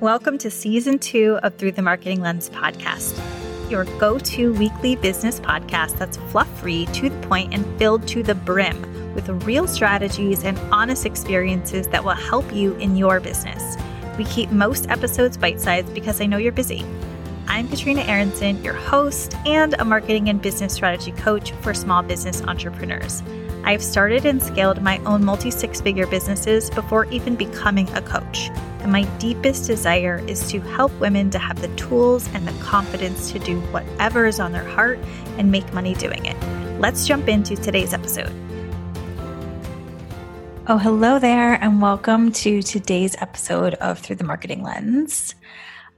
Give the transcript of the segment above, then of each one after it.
Welcome to season two of Through the Marketing Lens podcast, your go to weekly business podcast that's fluff free, to the point, and filled to the brim with real strategies and honest experiences that will help you in your business. We keep most episodes bite sized because I know you're busy. I'm Katrina Aronson, your host and a marketing and business strategy coach for small business entrepreneurs. I've started and scaled my own multi six figure businesses before even becoming a coach. My deepest desire is to help women to have the tools and the confidence to do whatever is on their heart and make money doing it. Let's jump into today's episode. Oh, hello there, and welcome to today's episode of Through the Marketing Lens.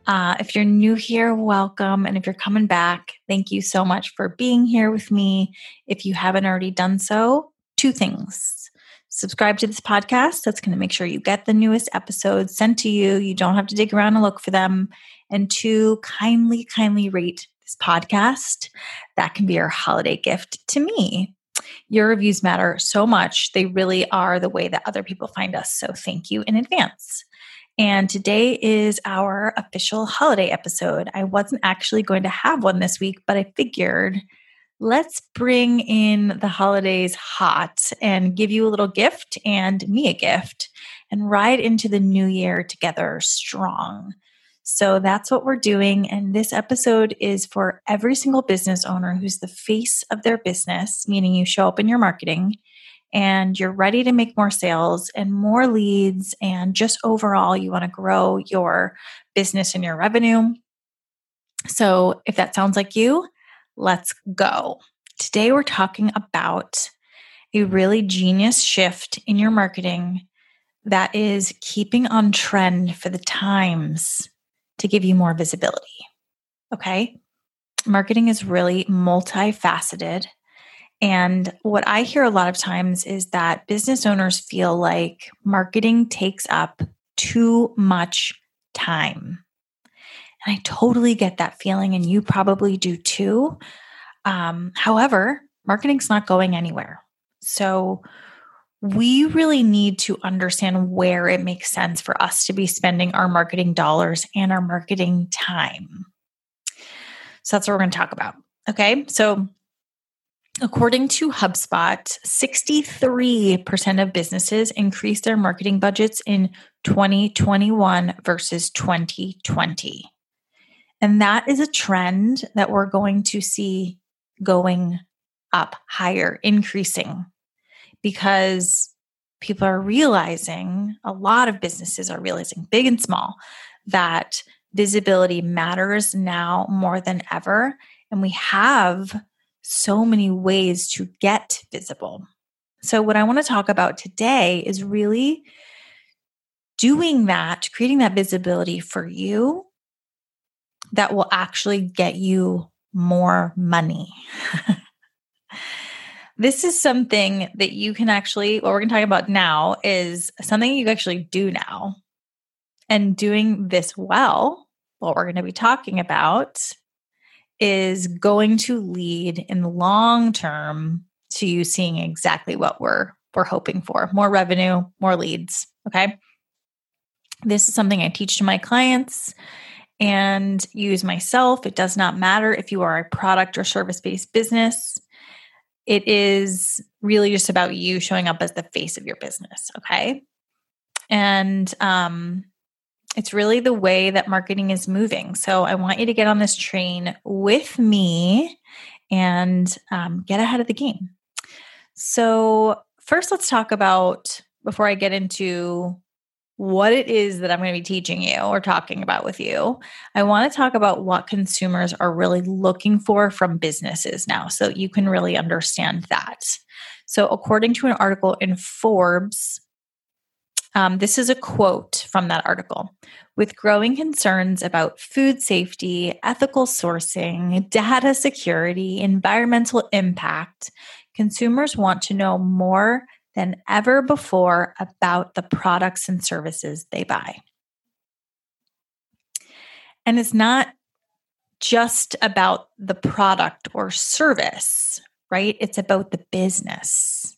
Uh, if you're new here, welcome. And if you're coming back, thank you so much for being here with me. If you haven't already done so, two things. Subscribe to this podcast. That's going to make sure you get the newest episodes sent to you. You don't have to dig around and look for them. And two, kindly, kindly rate this podcast. That can be your holiday gift to me. Your reviews matter so much. They really are the way that other people find us. So thank you in advance. And today is our official holiday episode. I wasn't actually going to have one this week, but I figured let's bring in the holidays hot and give you a little gift and me a gift and ride into the new year together strong. So that's what we're doing. And this episode is for every single business owner who's the face of their business, meaning you show up in your marketing and you're ready to make more sales and more leads. And just overall, you want to grow your business and your revenue. So if that sounds like you, Let's go. Today, we're talking about a really genius shift in your marketing that is keeping on trend for the times to give you more visibility. Okay. Marketing is really multifaceted. And what I hear a lot of times is that business owners feel like marketing takes up too much time. And I totally get that feeling, and you probably do too. Um, however, marketing's not going anywhere. So we really need to understand where it makes sense for us to be spending our marketing dollars and our marketing time. So that's what we're going to talk about. Okay. So According to HubSpot, 63% of businesses increased their marketing budgets in 2021 versus 2020. And that is a trend that we're going to see going up higher, increasing, because people are realizing, a lot of businesses are realizing, big and small, that visibility matters now more than ever. And we have so many ways to get visible. So, what I want to talk about today is really doing that, creating that visibility for you that will actually get you more money. this is something that you can actually, what we're going to talk about now is something you actually do now. And doing this well, what we're going to be talking about is going to lead in the long term to you seeing exactly what we're we're hoping for more revenue more leads okay this is something i teach to my clients and use myself. It does not matter if you are a product or service based business. It is really just about you showing up as the face of your business. Okay. And um, it's really the way that marketing is moving. So I want you to get on this train with me and um, get ahead of the game. So, first, let's talk about before I get into what it is that I'm going to be teaching you or talking about with you, I want to talk about what consumers are really looking for from businesses now so you can really understand that. So, according to an article in Forbes, um, this is a quote from that article. With growing concerns about food safety, ethical sourcing, data security, environmental impact, consumers want to know more than ever before about the products and services they buy. And it's not just about the product or service, right? It's about the business.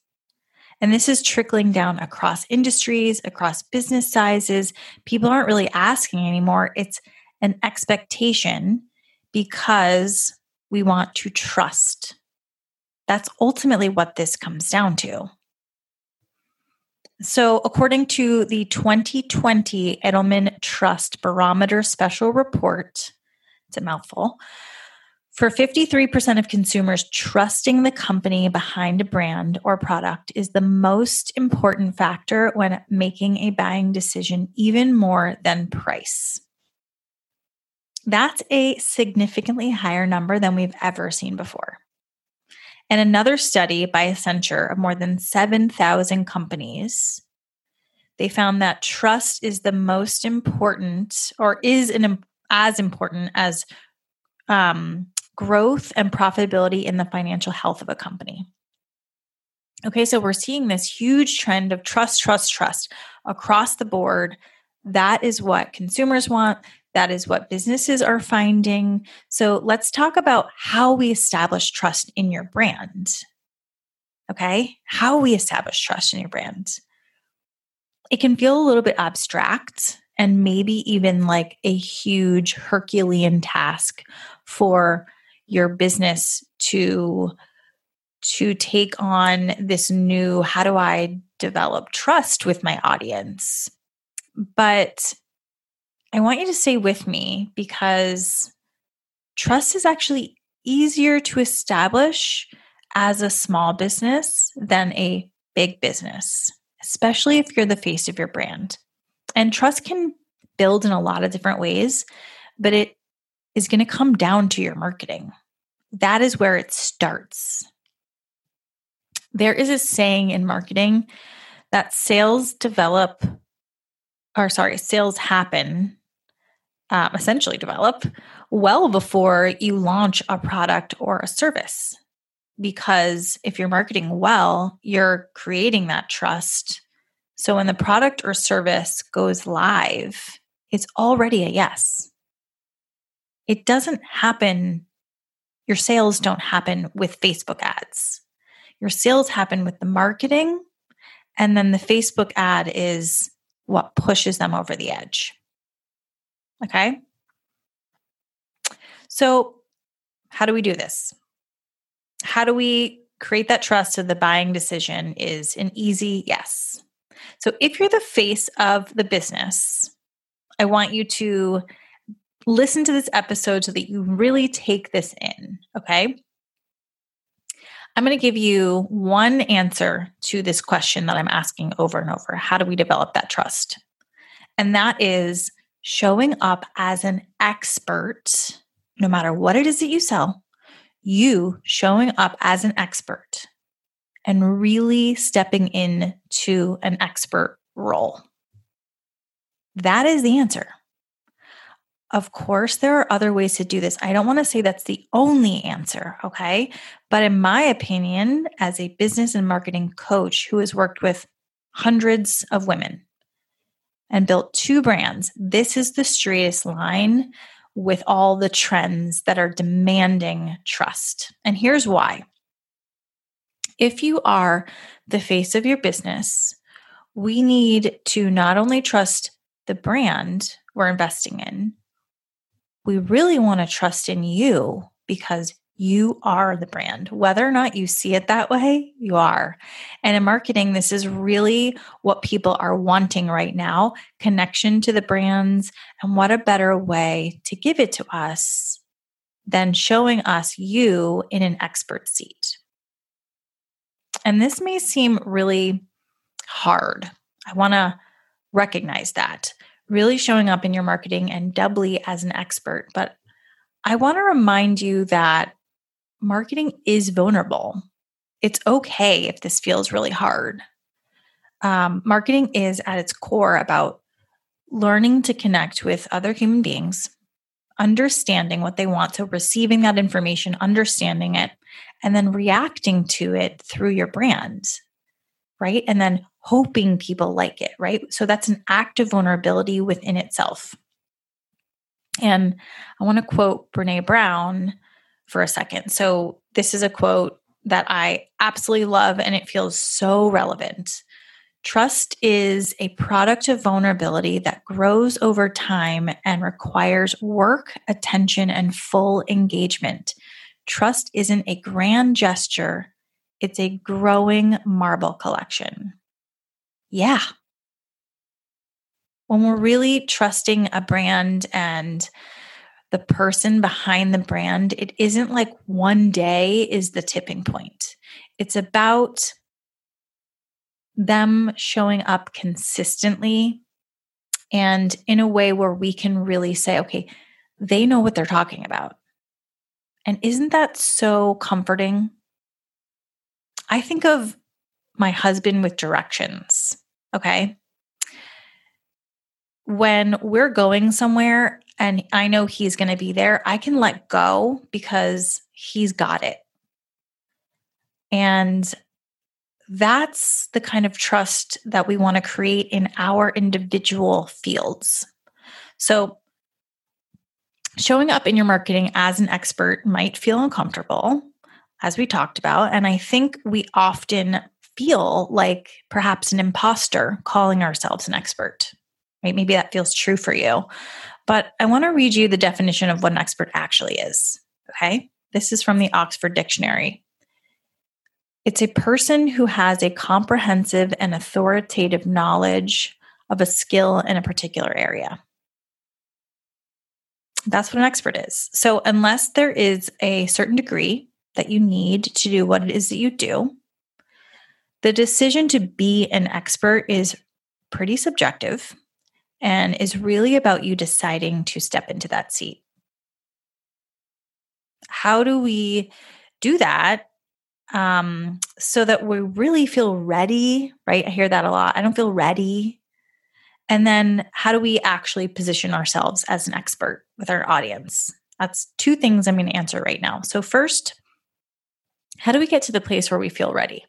And this is trickling down across industries, across business sizes. People aren't really asking anymore. It's an expectation because we want to trust. That's ultimately what this comes down to. So, according to the 2020 Edelman Trust Barometer Special Report, it's a mouthful. For 53% of consumers, trusting the company behind a brand or product is the most important factor when making a buying decision, even more than price. That's a significantly higher number than we've ever seen before. And another study by Accenture of more than 7,000 companies, they found that trust is the most important or is an, as important as um, growth and profitability in the financial health of a company. Okay, so we're seeing this huge trend of trust, trust, trust across the board. That is what consumers want. That is what businesses are finding. So let's talk about how we establish trust in your brand. Okay, how we establish trust in your brand. It can feel a little bit abstract and maybe even like a huge Herculean task for your business to to take on this new how do I develop trust with my audience? But I want you to stay with me because trust is actually easier to establish as a small business than a big business, especially if you're the face of your brand. And trust can build in a lot of different ways, but it is going to come down to your marketing. That is where it starts. There is a saying in marketing that sales develop, or sorry, sales happen um, essentially develop well before you launch a product or a service. Because if you're marketing well, you're creating that trust. So when the product or service goes live, it's already a yes. It doesn't happen, your sales don't happen with Facebook ads. Your sales happen with the marketing, and then the Facebook ad is what pushes them over the edge. Okay. So, how do we do this? How do we create that trust so the buying decision is an easy yes? So, if you're the face of the business, I want you to listen to this episode so that you really take this in. Okay. I'm going to give you one answer to this question that I'm asking over and over. How do we develop that trust? And that is showing up as an expert, no matter what it is that you sell, you showing up as an expert and really stepping into an expert role. That is the answer. Of course, there are other ways to do this. I don't want to say that's the only answer, okay? But in my opinion, as a business and marketing coach who has worked with hundreds of women, and built two brands, this is the straightest line with all the trends that are demanding trust. And here's why. If you are the face of your business, we need to not only trust the brand we're investing in, we really want to trust in you because you are the brand. Whether or not you see it that way, you are. And in marketing, this is really what people are wanting right now connection to the brands. And what a better way to give it to us than showing us you in an expert seat. And this may seem really hard. I want to recognize that. Really showing up in your marketing and doubly as an expert. But I want to remind you that marketing is vulnerable. It's okay if this feels really hard. Um, marketing is at its core about learning to connect with other human beings, understanding what they want. So, receiving that information, understanding it, and then reacting to it through your brand, right? And then hoping people like it, right? So, that's an act of vulnerability within itself. And I want to quote Brene Brown for a second. So, this is a quote that I absolutely love and it feels so relevant. Trust is a product of vulnerability that grows over time and requires work, attention, and full engagement. Trust isn't a grand gesture, it's a growing marble collection. Yeah. When we're really trusting a brand and the person behind the brand, it isn't like one day is the tipping point. It's about them showing up consistently and in a way where we can really say, okay, they know what they're talking about. And isn't that so comforting? I think of my husband with directions. Okay. When we're going somewhere and I know he's going to be there, I can let go because he's got it. And that's the kind of trust that we want to create in our individual fields. So, showing up in your marketing as an expert might feel uncomfortable, as we talked about. And I think we often feel like perhaps an imposter calling ourselves an expert. Right? Maybe that feels true for you. But I want to read you the definition of what an expert actually is. Okay. This is from the Oxford Dictionary. It's a person who has a comprehensive and authoritative knowledge of a skill in a particular area. That's what an expert is. So, unless there is a certain degree that you need to do what it is that you do, the decision to be an expert is pretty subjective and is really about you deciding to step into that seat. How do we do that um, so that we really feel ready, right? I hear that a lot. I don't feel ready. And then how do we actually position ourselves as an expert with our audience? That's two things I'm going to answer right now. So, first, how do we get to the place where we feel ready?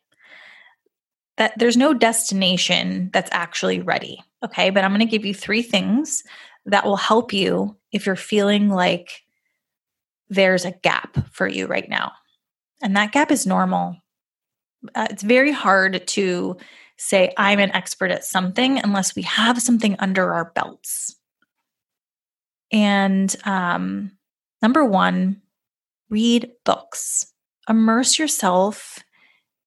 That there's no destination that's actually ready. Okay. But I'm going to give you three things that will help you if you're feeling like there's a gap for you right now. And that gap is normal. Uh, it's very hard to say, I'm an expert at something unless we have something under our belts. And um, number one, read books. Immerse yourself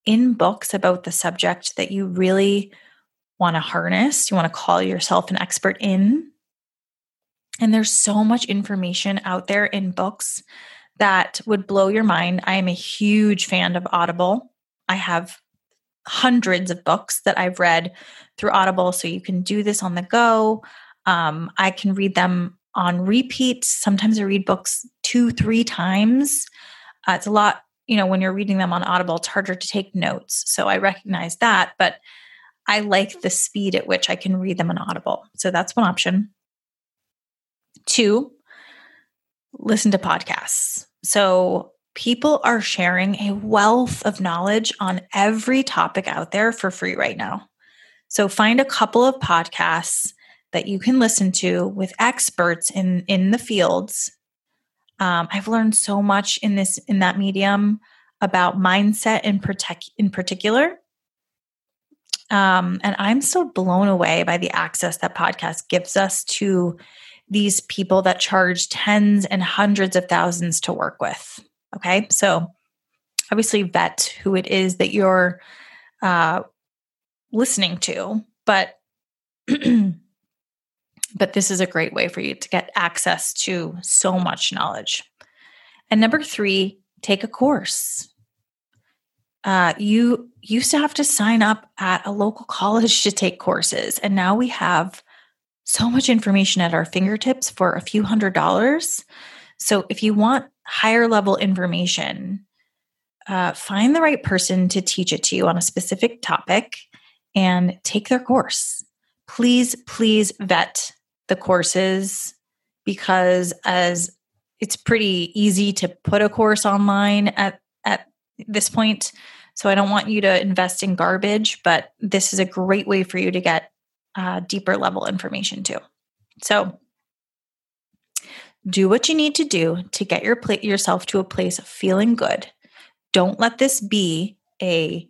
in books about the subject that you really want to harness, you want to call yourself an expert in. And there's so much information out there in books that would blow your mind. I am a huge fan of Audible. I have hundreds of books that I've read through Audible, so you can do this on the go. Um, I can read them on repeat. Sometimes I read books two, three times. Uh, it's a lot, you know, when you're reading them on Audible, it's harder to take notes. So I recognize that, but I like the speed at which I can read them on Audible. So that's one option. Two, listen to podcasts. So people are sharing a wealth of knowledge on every topic out there for free right now. So find a couple of podcasts that you can listen to with experts in in the fields. Um, I've learned so much in this in that medium about mindset in protect in particular. Um, and I'm so blown away by the access that podcast gives us to these people that charge tens and hundreds of thousands to work with. Okay. So obviously vet who it is that you're uh, listening to, but but this is a great way for you to get access to so much knowledge. And number three, take a course. Uh, you used to have to sign up at a local college to take courses, and now we have so much information at our fingertips for a few hundred dollars. So if you want higher level information, uh, find the right person to teach it to you on a specific topic and take their course. Please, please vet the courses because as it's pretty easy to put a course online at this point. So I don't want you to invest in garbage, but this is a great way for you to get uh, deeper level information too. So, do what you need to do to get your pla- yourself to a place of feeling good. don't let this be a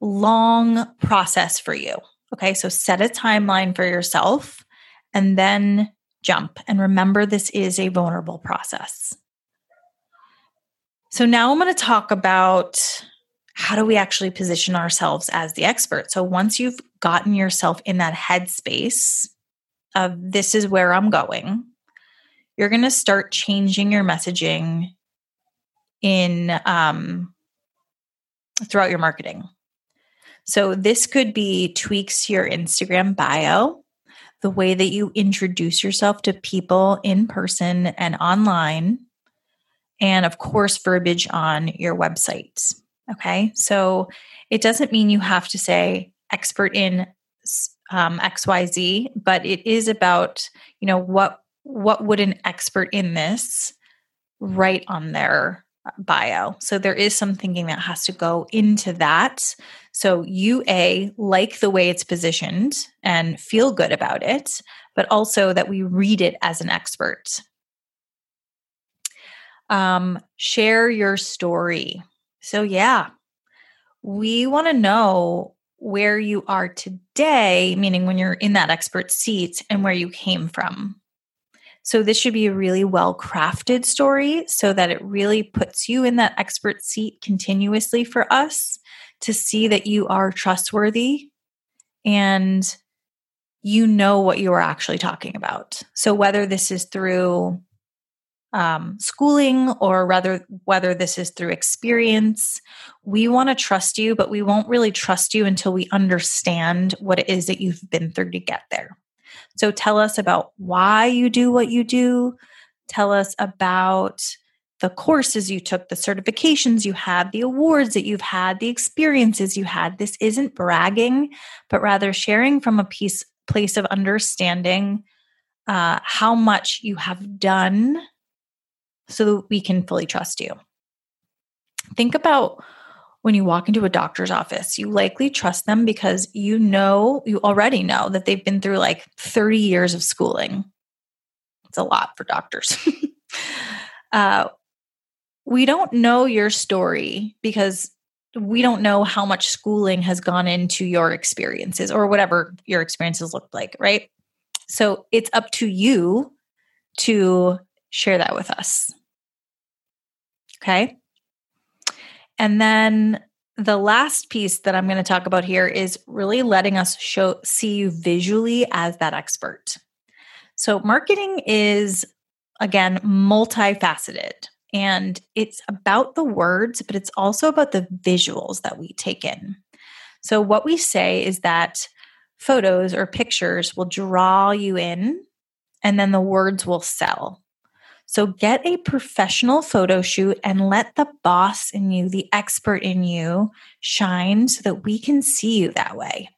long process for you. Okay, so set a timeline for yourself and then jump. And remember, this is a vulnerable process. So now I'm going to talk about how do we actually position ourselves as the expert. So once you've gotten yourself in that headspace of this is where I'm going, you're going to start changing your messaging in um, throughout your marketing. So this could be tweaks to your Instagram bio, the way that you introduce yourself to people in person and online, and of course, verbiage on your website. Okay. So it doesn't mean you have to say expert in um, XYZ, but it is about, you know, what what would an expert in this write on their bio. So there is some thinking that has to go into that. So you a like the way it's positioned and feel good about it, but also that we read it as an expert. Um, share your story. So yeah, we want to know where you are today, meaning when you're in that expert seat and where you came from. So, this should be a really well crafted story so that it really puts you in that expert seat continuously for us to see that you are trustworthy and you know what you are actually talking about. So, whether this is through um, schooling or rather whether this is through experience, we want to trust you, but we won't really trust you until we understand what it is that you've been through to get there. So tell us about why you do what you do. Tell us about the courses you took, the certifications you had, the awards that you've had, the experiences you had. This isn't bragging, but rather sharing from a piece, place of understanding uh, how much you have done so that we can fully trust you. Think about when you walk into a doctor's office, you likely trust them because you know, you already know that they've been through like 30 years of schooling. It's a lot for doctors. uh, we don't know your story because we don't know how much schooling has gone into your experiences or whatever your experiences looked like, right? So it's up to you to share that with us. Okay. And then the last piece that I'm going to talk about here is really letting us show see you visually as that expert. So marketing is again multifaceted and it's about the words but it's also about the visuals that we take in. So what we say is that photos or pictures will draw you in and then the words will sell. So get a professional photo shoot and let the boss in you, the expert in you, shine so that we can see you that way.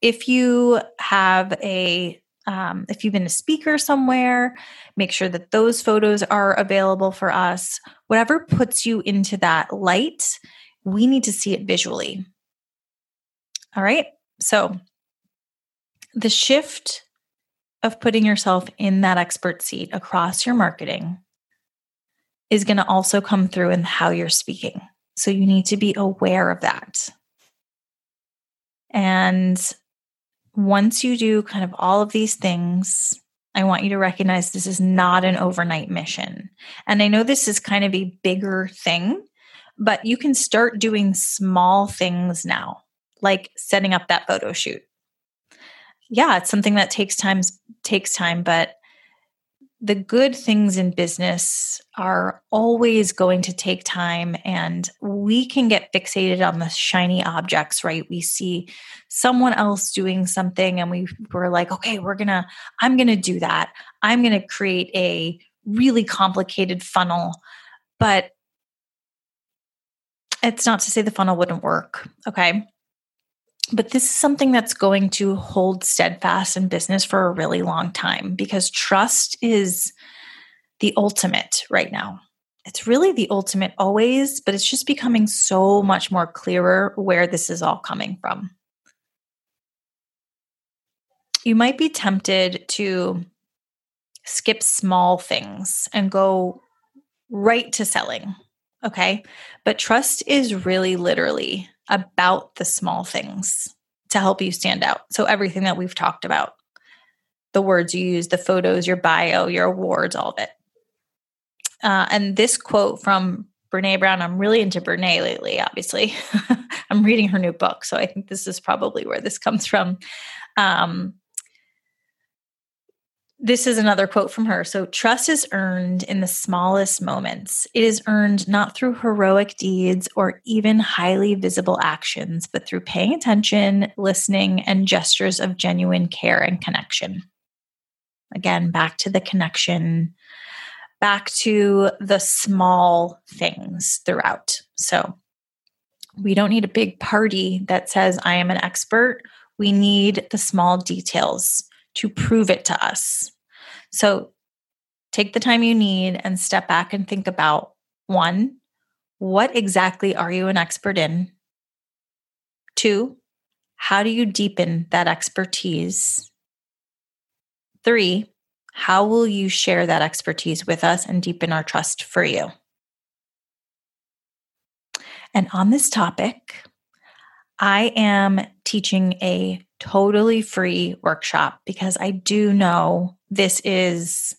If you have a um, if you've been a speaker somewhere, make sure that those photos are available for us. Whatever puts you into that light, we need to see it visually. All right. So the shift of putting yourself in that expert seat across your marketing is going to also come through in how you're speaking. So you need to be aware of that. And once you do kind of all of these things, I want you to recognize this is not an overnight mission. And I know this is kind of a bigger thing, but you can start doing small things now, like setting up that photo shoot yeah, it's something that takes time takes time, but the good things in business are always going to take time and we can get fixated on the shiny objects right? We see someone else doing something and we were like okay we're gonna i'm gonna do that. I'm gonna create a really complicated funnel. But it's not to say the funnel wouldn't work okay but this is something that's going to hold steadfast in business for a really long time because trust is the ultimate right now. It's really the ultimate always, but it's just becoming so much more clearer where this is all coming from. You might be tempted to skip small things and go right to selling. Okay. But trust is really literally about the small things to help you stand out. So, everything that we've talked about the words you use, the photos, your bio, your awards, all of it. Uh, and this quote from Brene Brown, I'm really into Brene lately, obviously. I'm reading her new book. So, I think this is probably where this comes from. Um, this is another quote from her. So, trust is earned in the smallest moments. It is earned not through heroic deeds or even highly visible actions, but through paying attention, listening, and gestures of genuine care and connection. Again, back to the connection, back to the small things throughout. So, we don't need a big party that says, I am an expert. We need the small details to prove it to us. So take the time you need and step back and think about one, what exactly are you an expert in? Two, how do you deepen that expertise? Three, how will you share that expertise with us and deepen our trust for you? And on this topic, I am teaching a totally free workshop because I do know this is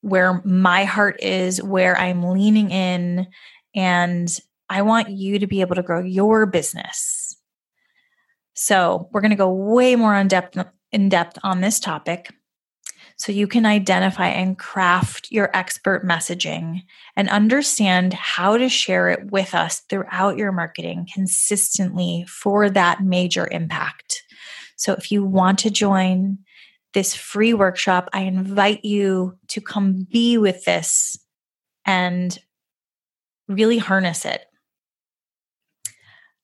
where my heart is, where I'm leaning in, and I want you to be able to grow your business. So, we're going to go way more in depth in depth on this topic so you can identify and craft your expert messaging and understand how to share it with us throughout your marketing consistently for that major impact. So if you want to join this free workshop, I invite you to come be with this and really harness it.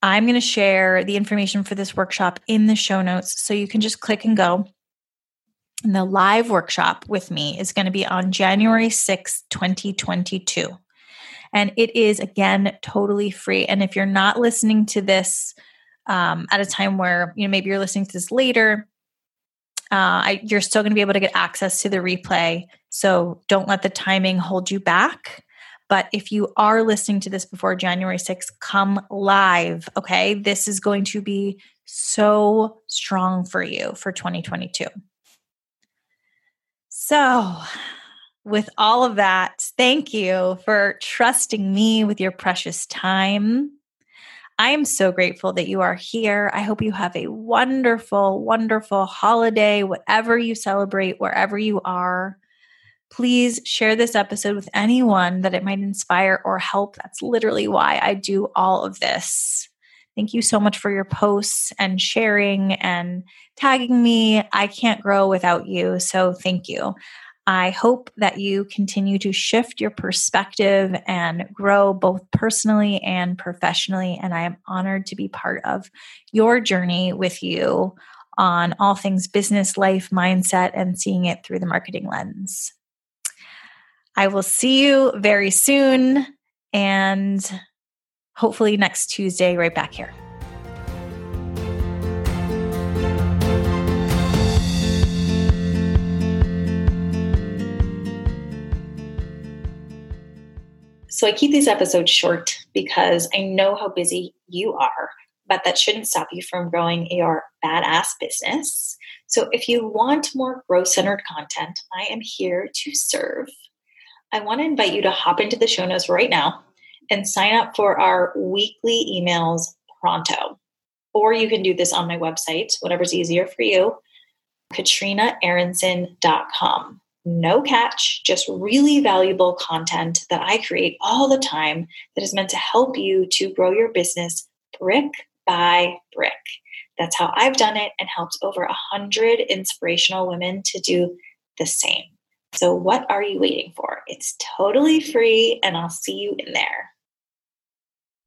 I'm going to share the information for this workshop in the show notes so you can just click and go. And the live workshop with me is going to be on January 6th, 2022. And it is, again, totally free. And if you're not listening to this um, at a time where, you know, maybe you're listening to this later, uh, I, you're still going to be able to get access to the replay. So don't let the timing hold you back. But if you are listening to this before January 6th, come live. Okay. This is going to be so strong for you for 2022. So, with all of that, thank you for trusting me with your precious time. I am so grateful that you are here. I hope you have a wonderful, wonderful holiday, whatever you celebrate, wherever you are. Please share this episode with anyone that it might inspire or help. That's literally why I do all of this. Thank you so much for your posts and sharing and tagging me. I can't grow without you. So thank you. I hope that you continue to shift your perspective and grow both personally and professionally. And I am honored to be part of your journey with you on all things business, life, mindset, and seeing it through the marketing lens. I will see you very soon. And hopefully next Tuesday, right back here. So I keep these episodes short because I know how busy you are, but that shouldn't stop you from growing your badass business. So if you want more growth centered content, I am here to serve. I want to invite you to hop into the show notes right now and sign up for our weekly emails pronto. Or you can do this on my website, whatever's easier for you, katrinaaaronson.com. No catch, just really valuable content that I create all the time that is meant to help you to grow your business brick by brick. That's how I've done it and helped over a hundred inspirational women to do the same. So, what are you waiting for? It's totally free, and I'll see you in there.